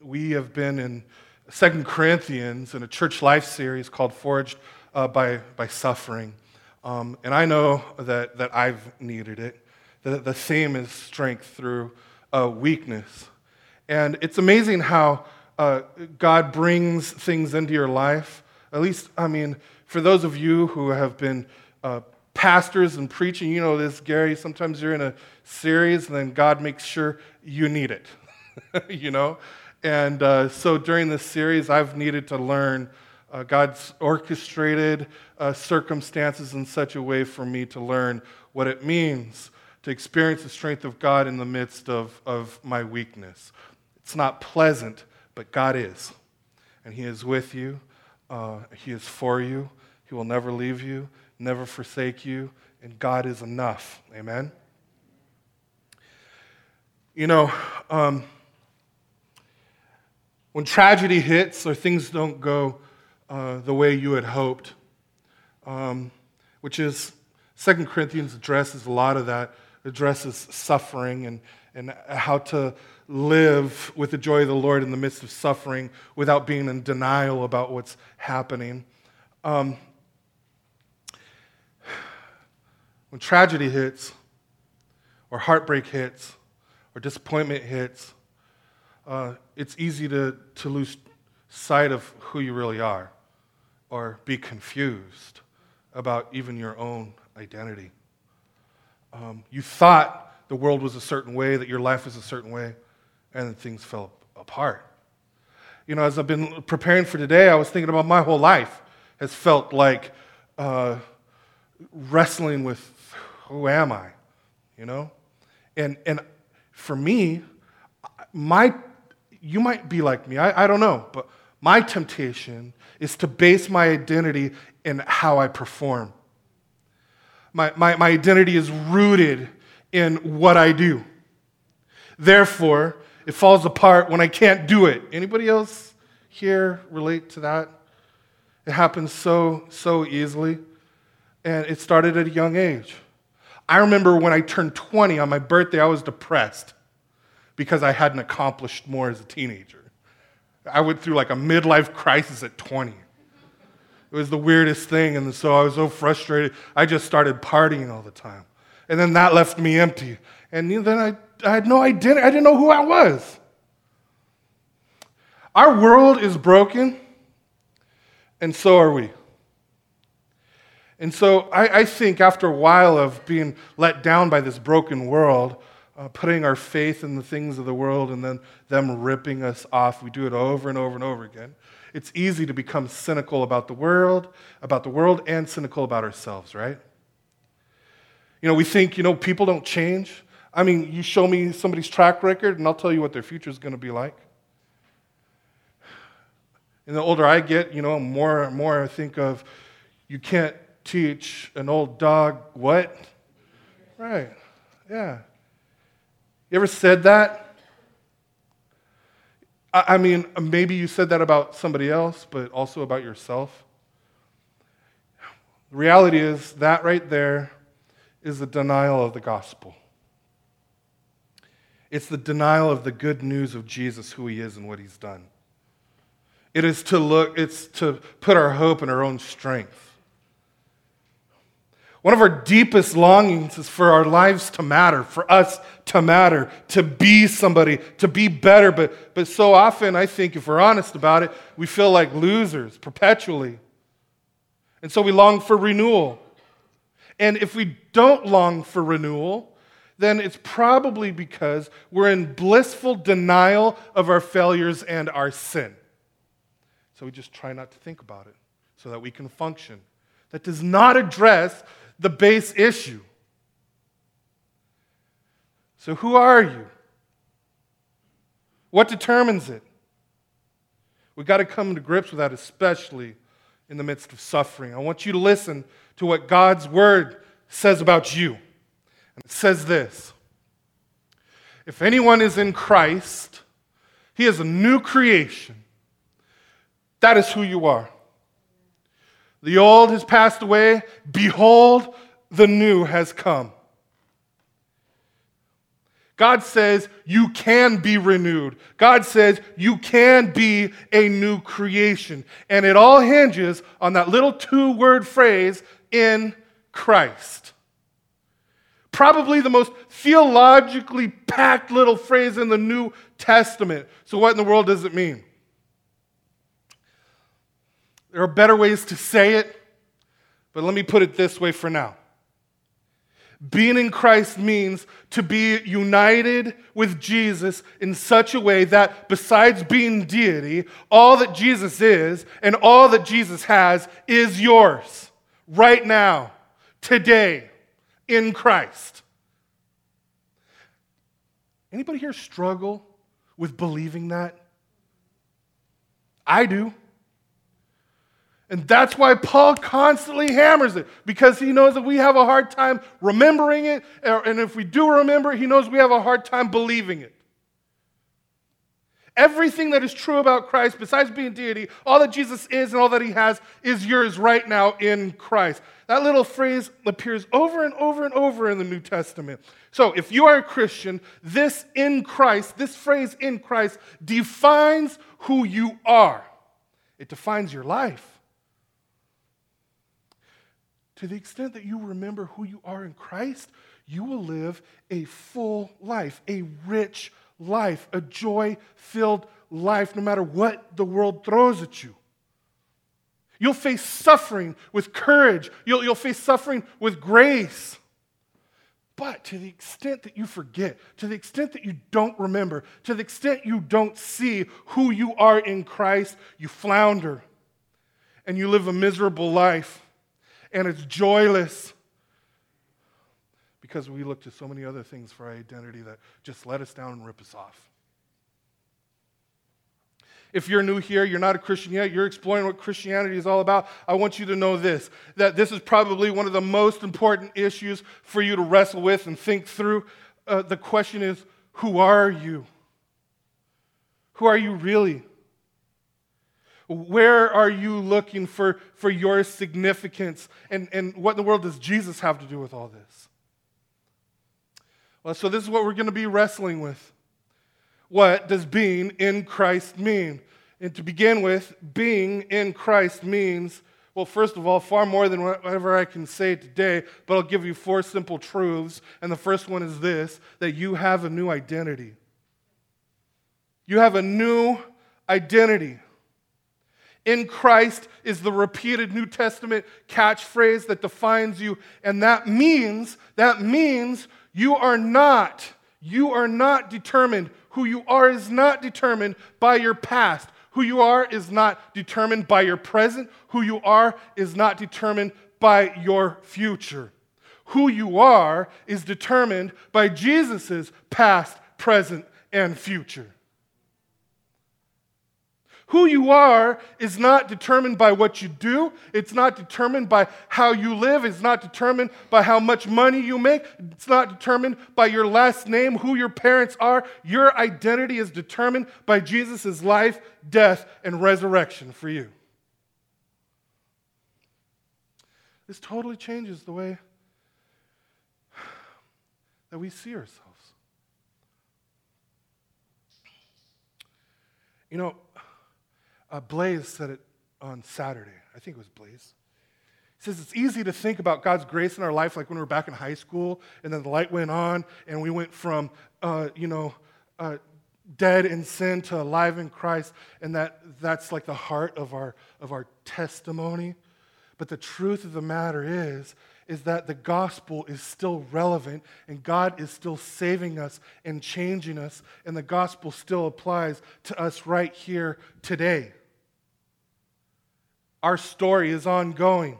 we have been in Second Corinthians in a church life series called Forged uh, by, by Suffering. Um, and I know that, that I've needed it. The, the theme is strength through uh, weakness. And it's amazing how uh, God brings things into your life. At least, I mean, for those of you who have been uh, pastors and preaching, you know this, Gary. Sometimes you're in a series and then God makes sure you need it, you know? And uh, so during this series, I've needed to learn uh, God's orchestrated uh, circumstances in such a way for me to learn what it means to experience the strength of God in the midst of, of my weakness. It's not pleasant, but God is. And He is with you, uh, He is for you, He will never leave you, never forsake you, and God is enough. Amen? You know, um, when tragedy hits or things don't go uh, the way you had hoped, um, which is Second Corinthians addresses a lot of that, addresses suffering and, and how to live with the joy of the Lord in the midst of suffering without being in denial about what's happening. Um, when tragedy hits, or heartbreak hits, or disappointment hits, uh, it's easy to, to lose sight of who you really are or be confused about even your own identity. Um, you thought the world was a certain way, that your life was a certain way, and then things fell apart. You know, as I've been preparing for today, I was thinking about my whole life has felt like uh, wrestling with who am I, you know? And, and for me, my, you might be like me, I, I don't know, but my temptation is to base my identity in how I perform. My, my, my identity is rooted in what I do. Therefore, it falls apart when I can't do it. Anybody else here relate to that? It happens so, so easily. And it started at a young age. I remember when I turned 20 on my birthday, I was depressed because I hadn't accomplished more as a teenager. I went through like a midlife crisis at 20. It was the weirdest thing, and so I was so frustrated. I just started partying all the time. And then that left me empty. And then I, I had no identity, I didn't know who I was. Our world is broken, and so are we. And so I, I, think after a while of being let down by this broken world, uh, putting our faith in the things of the world and then them ripping us off, we do it over and over and over again. It's easy to become cynical about the world, about the world, and cynical about ourselves, right? You know, we think, you know, people don't change. I mean, you show me somebody's track record, and I'll tell you what their future is going to be like. And the older I get, you know, more and more I think of you can't teach an old dog what? Right. Yeah. You ever said that? I mean, maybe you said that about somebody else, but also about yourself. The reality is that right there is the denial of the gospel. It's the denial of the good news of Jesus, who he is and what he's done. It is to look, it's to put our hope in our own strength. One of our deepest longings is for our lives to matter, for us to matter, to be somebody, to be better. But, but so often, I think, if we're honest about it, we feel like losers perpetually. And so we long for renewal. And if we don't long for renewal, then it's probably because we're in blissful denial of our failures and our sin. So we just try not to think about it so that we can function. That does not address the base issue. So, who are you? What determines it? We've got to come to grips with that, especially in the midst of suffering. I want you to listen to what God's word says about you. And it says this If anyone is in Christ, he is a new creation. That is who you are. The old has passed away. Behold, the new has come. God says you can be renewed. God says you can be a new creation. And it all hinges on that little two word phrase, in Christ. Probably the most theologically packed little phrase in the New Testament. So, what in the world does it mean? There are better ways to say it, but let me put it this way for now. Being in Christ means to be united with Jesus in such a way that besides being deity, all that Jesus is and all that Jesus has is yours right now, today, in Christ. Anybody here struggle with believing that? I do. And that's why Paul constantly hammers it, because he knows that we have a hard time remembering it. And if we do remember it, he knows we have a hard time believing it. Everything that is true about Christ, besides being deity, all that Jesus is and all that he has, is yours right now in Christ. That little phrase appears over and over and over in the New Testament. So, if you are a Christian, this in Christ, this phrase in Christ, defines who you are, it defines your life. To the extent that you remember who you are in Christ, you will live a full life, a rich life, a joy filled life, no matter what the world throws at you. You'll face suffering with courage, you'll, you'll face suffering with grace. But to the extent that you forget, to the extent that you don't remember, to the extent you don't see who you are in Christ, you flounder and you live a miserable life and it's joyless because we look to so many other things for our identity that just let us down and rip us off. If you're new here, you're not a Christian yet, you're exploring what Christianity is all about, I want you to know this that this is probably one of the most important issues for you to wrestle with and think through. Uh, the question is who are you? Who are you really? Where are you looking for, for your significance? And, and what in the world does Jesus have to do with all this? Well, so this is what we're going to be wrestling with. What does being in Christ mean? And to begin with, being in Christ means, well, first of all, far more than whatever I can say today, but I'll give you four simple truths. And the first one is this that you have a new identity. You have a new identity in Christ is the repeated New Testament catchphrase that defines you. And that means, that means you are not, you are not determined. Who you are is not determined by your past. Who you are is not determined by your present. Who you are is not determined by your future. Who you are is determined by Jesus' past, present, and future. Who you are is not determined by what you do. It's not determined by how you live. It's not determined by how much money you make. It's not determined by your last name, who your parents are. Your identity is determined by Jesus' life, death, and resurrection for you. This totally changes the way that we see ourselves. You know, uh, Blaze said it on Saturday. I think it was Blaze. He says it's easy to think about God's grace in our life like when we were back in high school and then the light went on and we went from, uh, you know, uh, dead in sin to alive in Christ, and that, that's like the heart of our, of our testimony. But the truth of the matter is, is that the gospel is still relevant and God is still saving us and changing us, and the gospel still applies to us right here today. Our story is ongoing.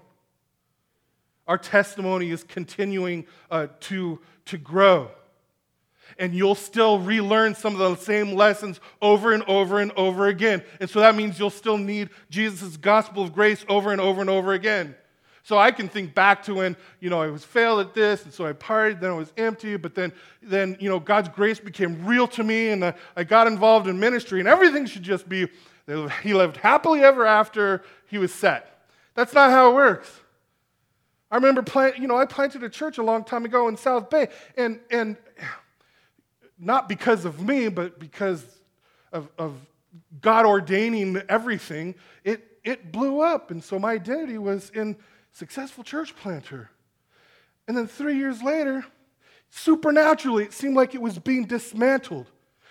Our testimony is continuing uh, to, to grow. And you'll still relearn some of the same lessons over and over and over again. And so that means you'll still need Jesus' gospel of grace over and over and over again. So I can think back to when, you know, I was failed at this, and so I partied, then I was empty, but then, then you know, God's grace became real to me, and I, I got involved in ministry, and everything should just be, he lived happily ever after he was set. That's not how it works. I remember, plant, you know, I planted a church a long time ago in South Bay, and, and not because of me, but because of, of God ordaining everything, it, it blew up. And so my identity was in successful church planter. And then three years later, supernaturally, it seemed like it was being dismantled.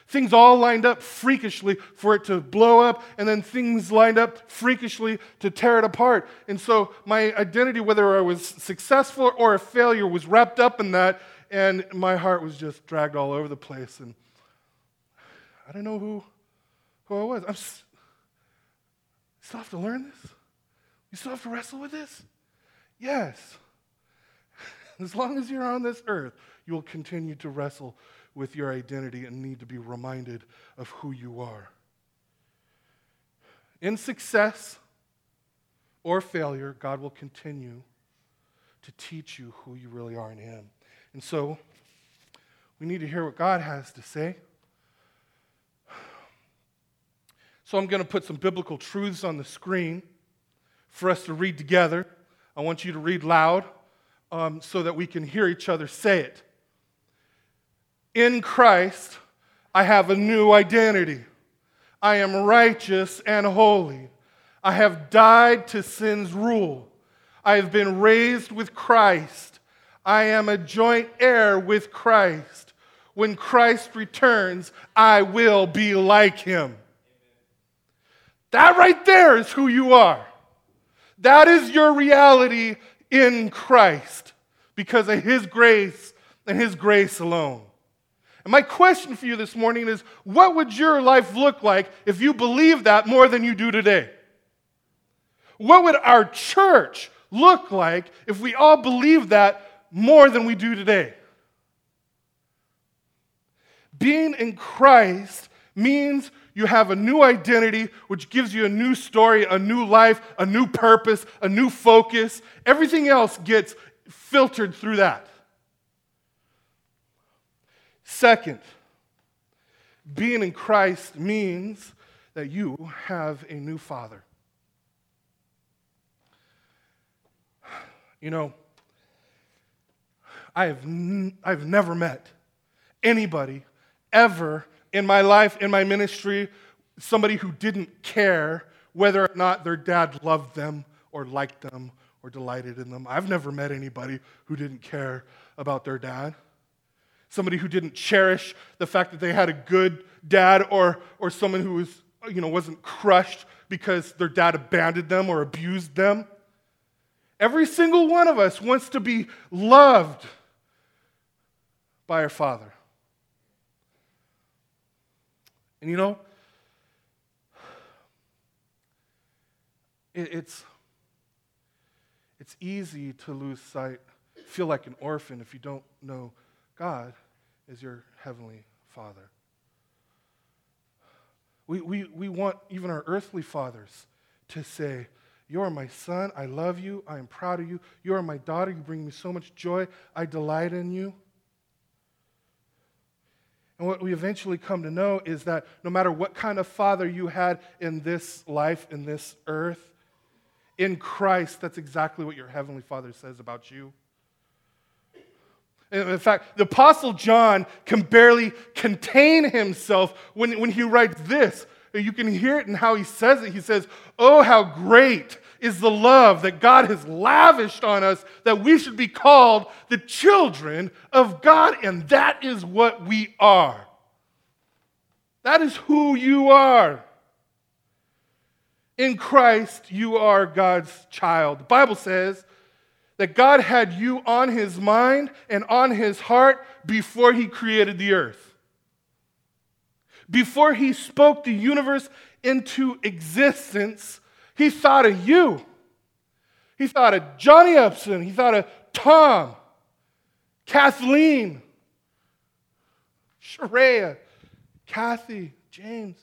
Things all lined up freakishly for it to blow up, and then things lined up freakishly to tear it apart. And so my identity, whether I was successful or a failure, was wrapped up in that, and my heart was just dragged all over the place. And I don't know who, who I was. I'm still have to learn this? You still have to wrestle with this? Yes. As long as you're on this earth, you will continue to wrestle with your identity and need to be reminded of who you are. In success or failure, God will continue to teach you who you really are in Him. And so, we need to hear what God has to say. So, I'm going to put some biblical truths on the screen for us to read together. I want you to read loud um, so that we can hear each other say it. In Christ, I have a new identity. I am righteous and holy. I have died to sin's rule. I have been raised with Christ. I am a joint heir with Christ. When Christ returns, I will be like him. That right there is who you are. That is your reality in Christ because of his grace and his grace alone. And my question for you this morning is what would your life look like if you believed that more than you do today? What would our church look like if we all believed that more than we do today? Being in Christ means you have a new identity, which gives you a new story, a new life, a new purpose, a new focus. Everything else gets filtered through that. Second, being in Christ means that you have a new father. You know, I have, n- I've never met anybody ever in my life, in my ministry, somebody who didn't care whether or not their dad loved them or liked them or delighted in them. I've never met anybody who didn't care about their dad somebody who didn't cherish the fact that they had a good dad or, or someone who was, you know, wasn't crushed because their dad abandoned them or abused them. Every single one of us wants to be loved by our Father. And you know, it, it's, it's easy to lose sight, feel like an orphan if you don't know God is your heavenly Father. We, we, we want even our earthly fathers to say, You are my son. I love you. I am proud of you. You are my daughter. You bring me so much joy. I delight in you. And what we eventually come to know is that no matter what kind of father you had in this life, in this earth, in Christ, that's exactly what your heavenly father says about you. In fact, the Apostle John can barely contain himself when, when he writes this. You can hear it in how he says it. He says, Oh, how great is the love that God has lavished on us that we should be called the children of God. And that is what we are. That is who you are. In Christ, you are God's child. The Bible says that God had you on his mind and on his heart before he created the earth. Before he spoke the universe into existence, he thought of you. He thought of Johnny Upson. He thought of Tom, Kathleen, Sharia, Kathy, James.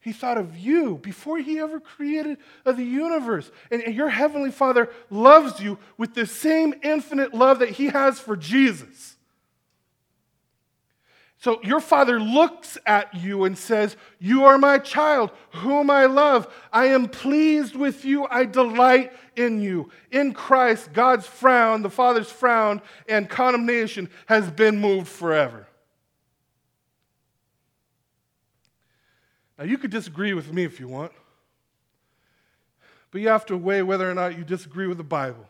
He thought of you before he ever created the universe. And your heavenly Father loves you with the same infinite love that he has for Jesus. So your father looks at you and says, You are my child, whom I love. I am pleased with you. I delight in you. In Christ, God's frown, the Father's frown, and condemnation has been moved forever. Now, you could disagree with me if you want, but you have to weigh whether or not you disagree with the Bible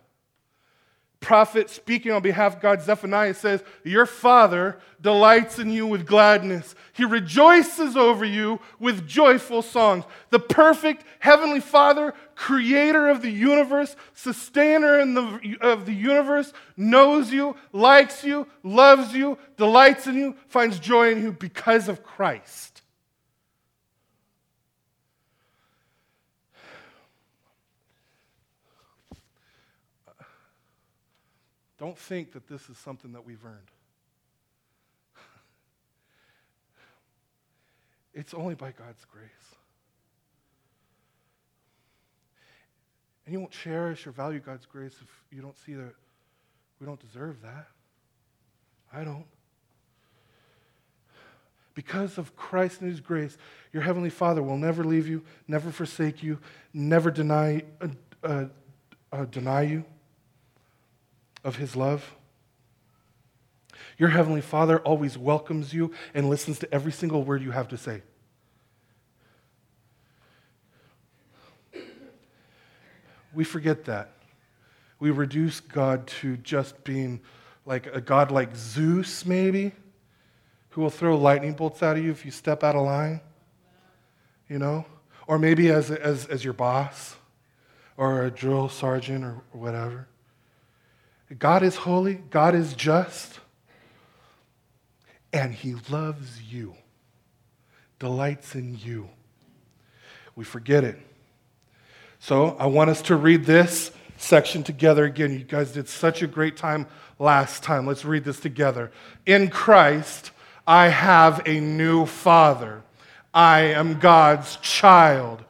prophet speaking on behalf of God, Zephaniah says, Your father delights in you with gladness. He rejoices over you with joyful songs. The perfect heavenly father, creator of the universe, sustainer the, of the universe, knows you, likes you, loves you, delights in you, finds joy in you because of Christ. Don't think that this is something that we've earned. It's only by God's grace. And you won't cherish or value God's grace if you don't see that we don't deserve that. I don't. Because of Christ and His grace, your Heavenly Father will never leave you, never forsake you, never deny, uh, uh, uh, deny you of His love? Your Heavenly Father always welcomes you and listens to every single word you have to say. We forget that. We reduce God to just being like a God like Zeus, maybe, who will throw lightning bolts of you if you step out of line, you know? Or maybe as, as, as your boss or a drill sergeant or whatever. God is holy, God is just, and He loves you, delights in you. We forget it. So I want us to read this section together again. You guys did such a great time last time. Let's read this together. In Christ, I have a new Father. I am God's child.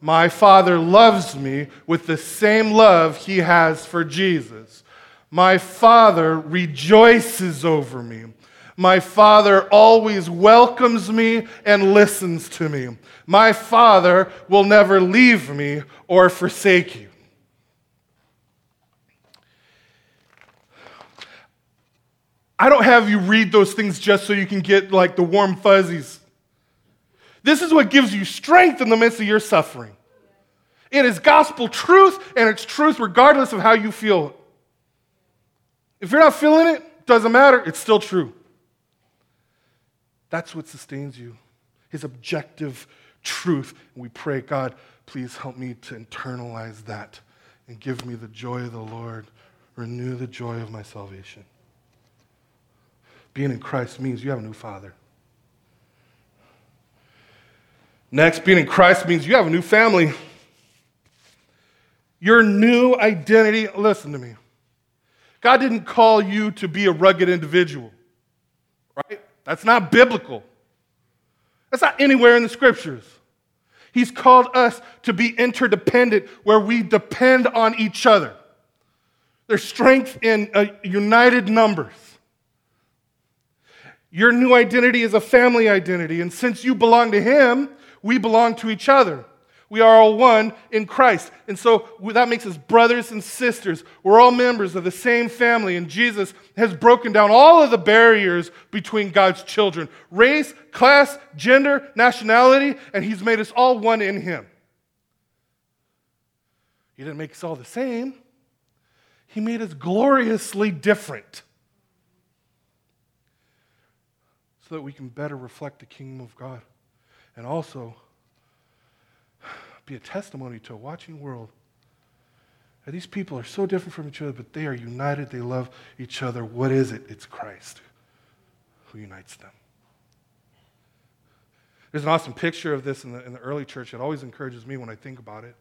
My Father loves me with the same love he has for Jesus. My Father rejoices over me. My Father always welcomes me and listens to me. My Father will never leave me or forsake you. I don't have you read those things just so you can get like the warm fuzzies. This is what gives you strength in the midst of your suffering. It is gospel truth, and it's truth regardless of how you feel. If you're not feeling it, doesn't matter, it's still true. That's what sustains you, his objective truth. And we pray, God, please help me to internalize that and give me the joy of the Lord, renew the joy of my salvation. Being in Christ means you have a new father. Next, being in Christ means you have a new family. Your new identity, listen to me. God didn't call you to be a rugged individual, right? That's not biblical. That's not anywhere in the scriptures. He's called us to be interdependent, where we depend on each other. There's strength in uh, united numbers. Your new identity is a family identity, and since you belong to Him, we belong to each other. We are all one in Christ. And so that makes us brothers and sisters. We're all members of the same family, and Jesus has broken down all of the barriers between God's children race, class, gender, nationality, and He's made us all one in Him. He didn't make us all the same, He made us gloriously different so that we can better reflect the kingdom of God and also be a testimony to a watching world. And these people are so different from each other, but they are united. They love each other. What is it? It's Christ who unites them. There's an awesome picture of this in the, in the early church. It always encourages me when I think about it.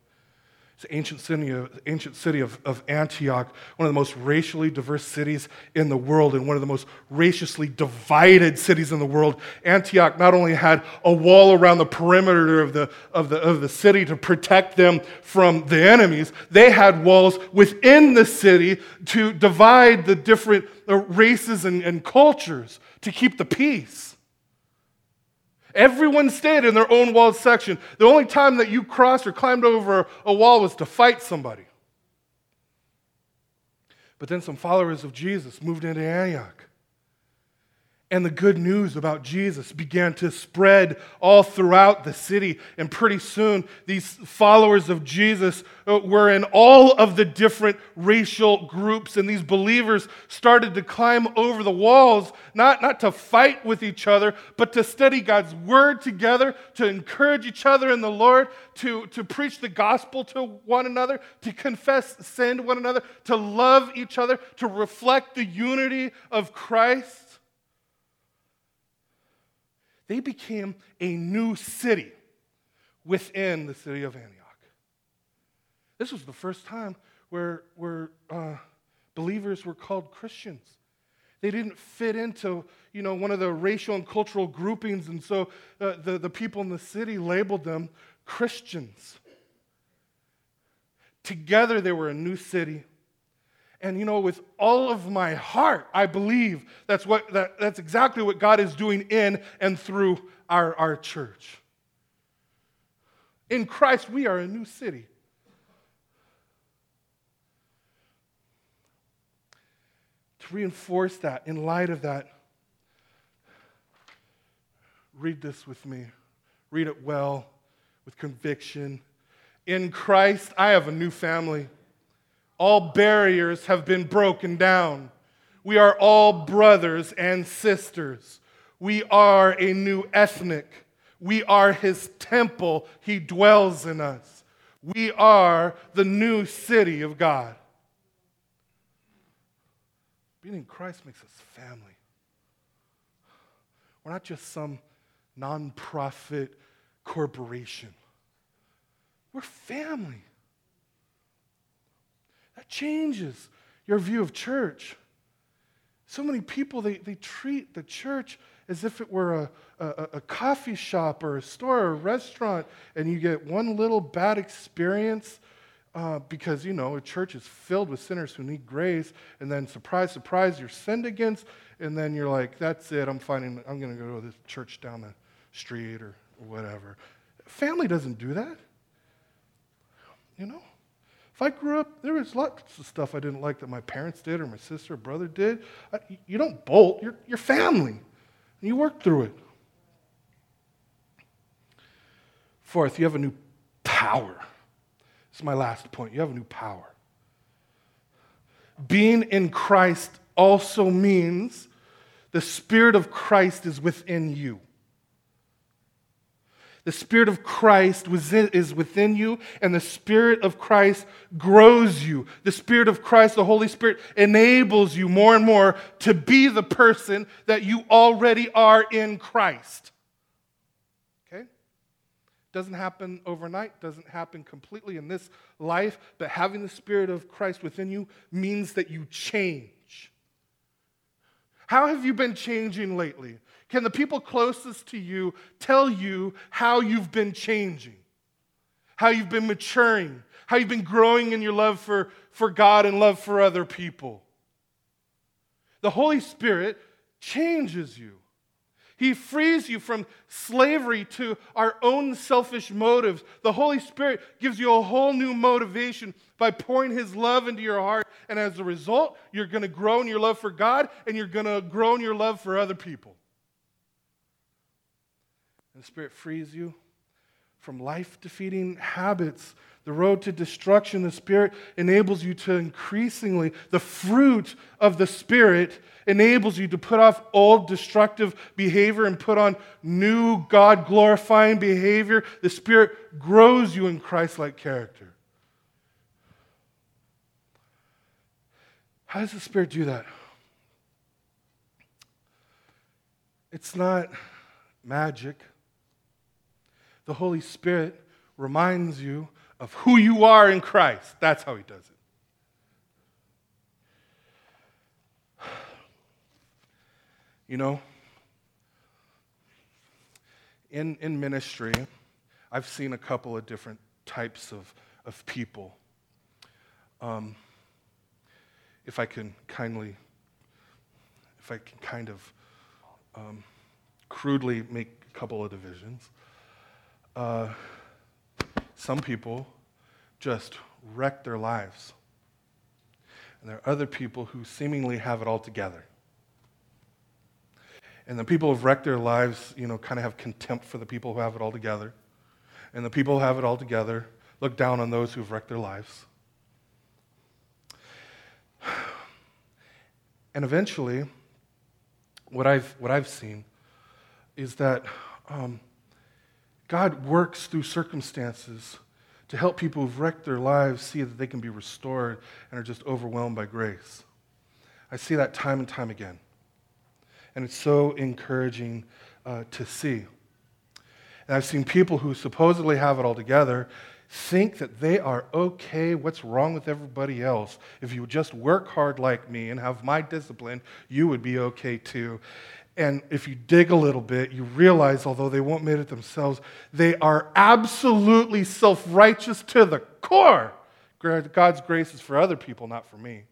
It's the ancient city, of, ancient city of, of Antioch, one of the most racially diverse cities in the world and one of the most racially divided cities in the world. Antioch not only had a wall around the perimeter of the, of the, of the city to protect them from the enemies, they had walls within the city to divide the different uh, races and, and cultures to keep the peace. Everyone stayed in their own walled section. The only time that you crossed or climbed over a wall was to fight somebody. But then some followers of Jesus moved into Antioch and the good news about Jesus began to spread all throughout the city. And pretty soon, these followers of Jesus uh, were in all of the different racial groups. And these believers started to climb over the walls, not, not to fight with each other, but to study God's word together, to encourage each other in the Lord, to, to preach the gospel to one another, to confess sin to one another, to love each other, to reflect the unity of Christ they became a new city within the city of Antioch. This was the first time where, where uh, believers were called Christians. They didn't fit into, you know, one of the racial and cultural groupings, and so uh, the, the people in the city labeled them Christians. Together, they were a new city and you know, with all of my heart, I believe that's, what, that, that's exactly what God is doing in and through our, our church. In Christ, we are a new city. To reinforce that, in light of that, read this with me. Read it well, with conviction. In Christ, I have a new family. All barriers have been broken down. We are all brothers and sisters. We are a new ethnic. We are his temple. He dwells in us. We are the new city of God. Being in Christ makes us family. We're not just some nonprofit corporation, we're family. That changes your view of church. So many people, they, they treat the church as if it were a, a, a, coffee shop or a store or a restaurant, and you get one little bad experience uh, because, you know, a church is filled with sinners who need grace, and then surprise, surprise, you're sinned against, and then you're like, that's it, I'm finding, I'm going to go to this church down the street or whatever. Family doesn't do that. You know? If I grew up, there was lots of stuff I didn't like that my parents did or my sister or brother did. You don't bolt, you're, you're family. And you work through it. Fourth, you have a new power. This is my last point. You have a new power. Being in Christ also means the Spirit of Christ is within you. The Spirit of Christ is within you, and the Spirit of Christ grows you. The Spirit of Christ, the Holy Spirit, enables you more and more to be the person that you already are in Christ. Okay? Doesn't happen overnight, doesn't happen completely in this life, but having the Spirit of Christ within you means that you change. How have you been changing lately? Can the people closest to you tell you how you've been changing, how you've been maturing, how you've been growing in your love for, for God and love for other people? The Holy Spirit changes you. He frees you from slavery to our own selfish motives. The Holy Spirit gives you a whole new motivation by pouring His love into your heart. And as a result, you're going to grow in your love for God and you're going to grow in your love for other people. And the Spirit frees you from life defeating habits. The road to destruction, the Spirit enables you to increasingly, the fruit of the Spirit enables you to put off old destructive behavior and put on new God glorifying behavior. The Spirit grows you in Christ like character. How does the Spirit do that? It's not magic the Holy Spirit reminds you of who you are in Christ. That's how He does it. You know, in, in ministry, I've seen a couple of different types of, of people. Um, if I can kindly, if I can kind of um, crudely make a couple of divisions. Uh, some people just wreck their lives. And there are other people who seemingly have it all together. And the people who've wrecked their lives, you know, kind of have contempt for the people who have it all together. And the people who have it all together look down on those who've wrecked their lives. And eventually, what I've, what I've seen is that um, God works through circumstances to help people who've wrecked their lives see that they can be restored and are just overwhelmed by grace. I see that time and time again. And it's so encouraging uh, to see. And I've seen people who supposedly have it all together think that they are okay. What's wrong with everybody else? If you would just work hard like me and have my discipline, you would be okay too. And if you dig a little bit, you realize, although they won't admit it themselves, they are absolutely self righteous to the core. God's grace is for other people, not for me.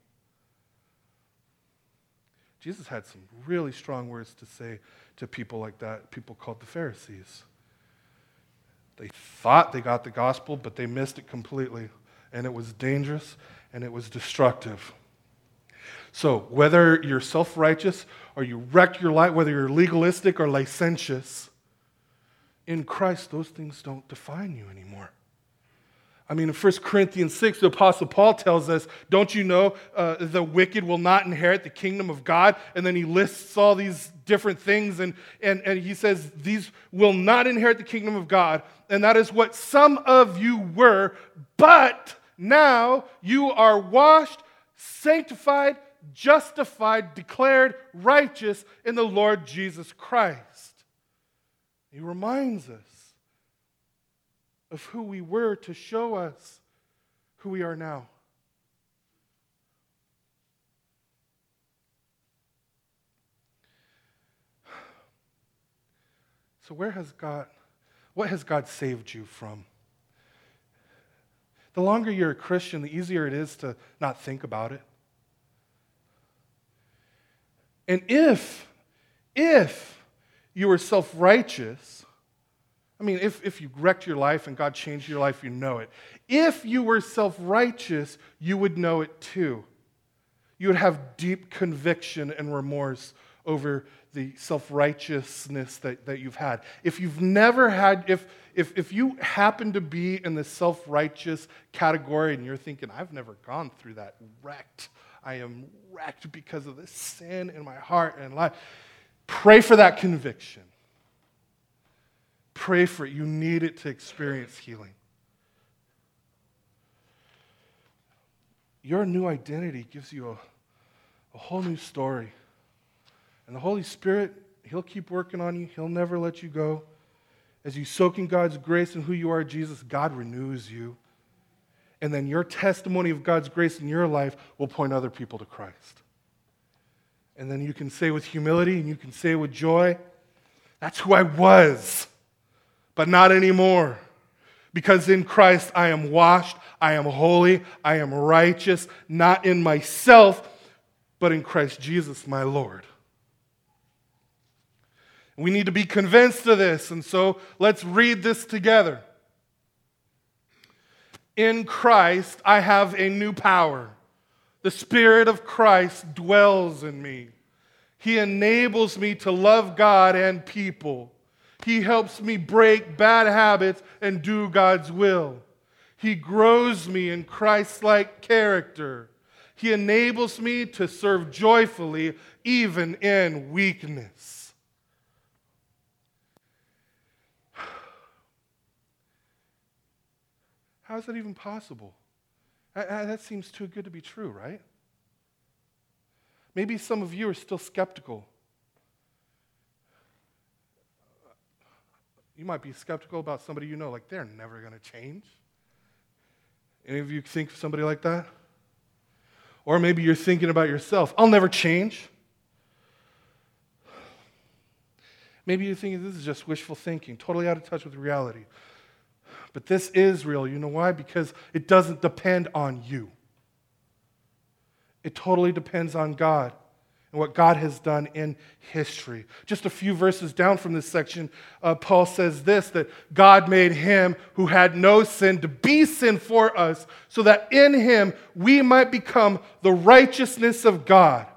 Jesus had some really strong words to say to people like that, people called the Pharisees. They thought they got the gospel, but they missed it completely. And it was dangerous and it was destructive. So, whether you're self righteous or you wreck your life, whether you're legalistic or licentious, in Christ, those things don't define you anymore. I mean, in 1 Corinthians 6, the Apostle Paul tells us, Don't you know uh, the wicked will not inherit the kingdom of God? And then he lists all these different things, and, and, and he says, These will not inherit the kingdom of God. And that is what some of you were, but now you are washed, sanctified, justified, declared righteous in the Lord Jesus Christ. He reminds us of who we were to show us who we are now. So, where has God, what has God saved you from? The longer you're a Christian, the easier it is to not think about it. And if, if you were self righteous, I mean, if, if you wrecked your life and God changed your life, you know it. If you were self righteous, you would know it too. You would have deep conviction and remorse over the self righteousness that, that you've had. If you've never had, if, if, if you happen to be in the self righteous category and you're thinking, I've never gone through that, wrecked, I am wrecked because of the sin in my heart and life, pray for that conviction. Pray for it. You need it to experience healing. Your new identity gives you a, a whole new story. And the Holy Spirit, He'll keep working on you, He'll never let you go. As you soak in God's grace and who you are, Jesus, God renews you. And then your testimony of God's grace in your life will point other people to Christ. And then you can say with humility and you can say with joy, that's who I was but not anymore. Because in Christ I am washed, I am holy, I am righteous, not in myself, but in Christ Jesus, my Lord. We need to be convinced of this, and so let's read this together. In Christ I have a new power. The Spirit of Christ dwells in me. He enables me to love God and people. He helps me break bad habits and do God's will. He grows me in Christ like character. He enables me to serve joyfully even in weakness. How is that even possible? That seems too good to be true, right? Maybe some of you are still skeptical. You might be skeptical about somebody you know, like they're never going to change. Any of you think of somebody like that? Or maybe you're thinking about yourself, I'll never change. Maybe you're thinking this is just wishful thinking, totally out of touch with reality. But this is real. You know why? Because it doesn't depend on you, it totally depends on God. and what God has done in history. Just a few verses down from this section, uh, Paul says this that God made him who had no sin to be sin for us, so that in him we might become the righteousness of God.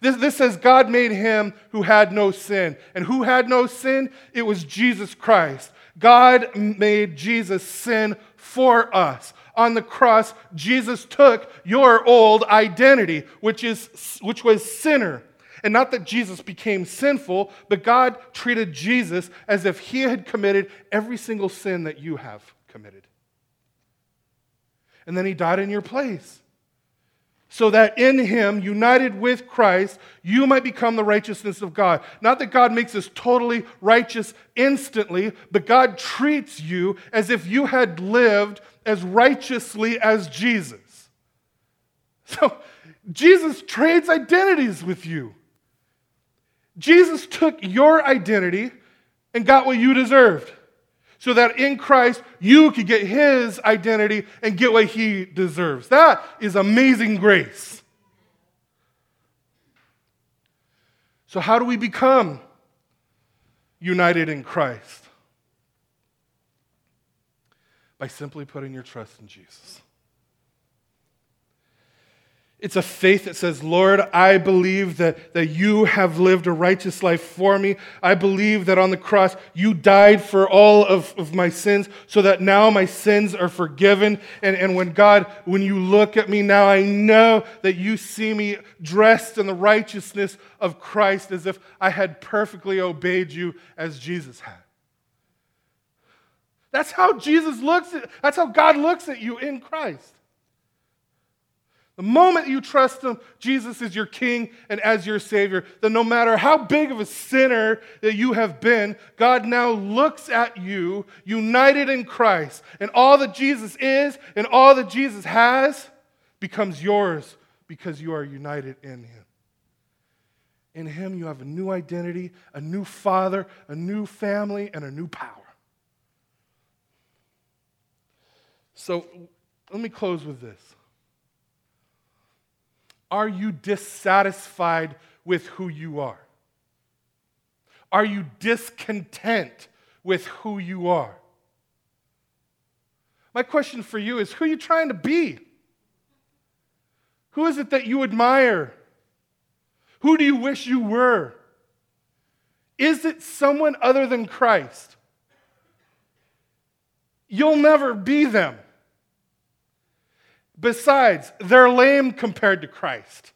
This, this says God made him who had no sin. And who had no sin? It was Jesus Christ. God made Jesus sin for us. On the cross, Jesus took your old identity, which, is, which was sinner. And not that Jesus became sinful, but God treated Jesus as if he had committed every single sin that you have committed. And then he died in your place so that in him, united with Christ, you might become the righteousness of God. Not that God makes us totally righteous instantly, but God treats you as if you had lived as righteously as Jesus. So, Jesus trades identities with you. Jesus took your identity and got what you deserved so that in Christ you could get his identity and get what he deserves. That is amazing grace. So, how do we become united in Christ? By simply putting your trust in Jesus. It's a faith that says, Lord, I believe that, that you have lived a righteous life for me. I believe that on the cross you died for all of, of my sins so that now my sins are forgiven. And, and when God, when you look at me now, I know that you see me dressed in the righteousness of Christ as if I had perfectly obeyed you as Jesus had. That's how Jesus looks at, that's how God looks at you in Christ. The moment you trust Him, Jesus is your King and as your Savior, then no matter how big of a sinner that you have been, God now looks at you united in Christ. And all that Jesus is and all that Jesus has becomes yours because you are united in Him. In Him, you have a new identity, a new Father, a new family, and a new power. So let me close with this. Are you dissatisfied with who you are? Are you discontent with who you are? My question for you is who are you trying to be? Who is it that you admire? Who do you wish you were? Is it someone other than Christ? You'll never be them. Besides, they're lame compared to Christ.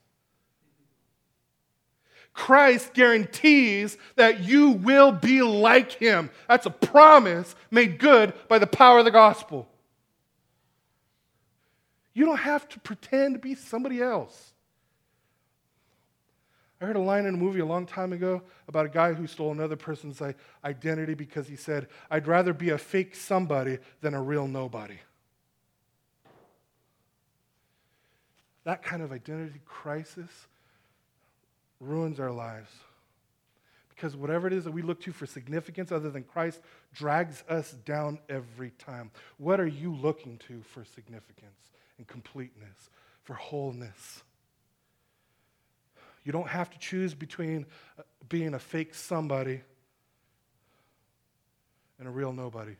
Christ guarantees that you will be like him. That's a promise made good by the power of the gospel. You don't have to pretend to be somebody else. I heard a line in a movie a long time ago about a guy who stole another person's identity because he said, I'd rather be a fake somebody than a real nobody. That kind of identity crisis ruins our lives. Because whatever it is that we look to for significance other than Christ drags us down every time. What are you looking to for significance and completeness, for wholeness? You don't have to choose between uh, being a fake somebody and a real nobody.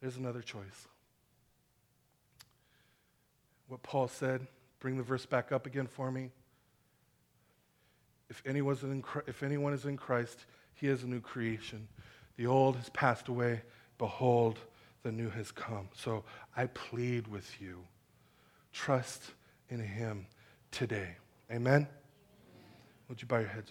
There's another choice what Paul said. Bring the verse back up again for me. If anyone, is in, Christ, he is a new creation. The old has passed away. Behold, the new has come. So I plead with you trust in him today. Amen? Would you bow your heads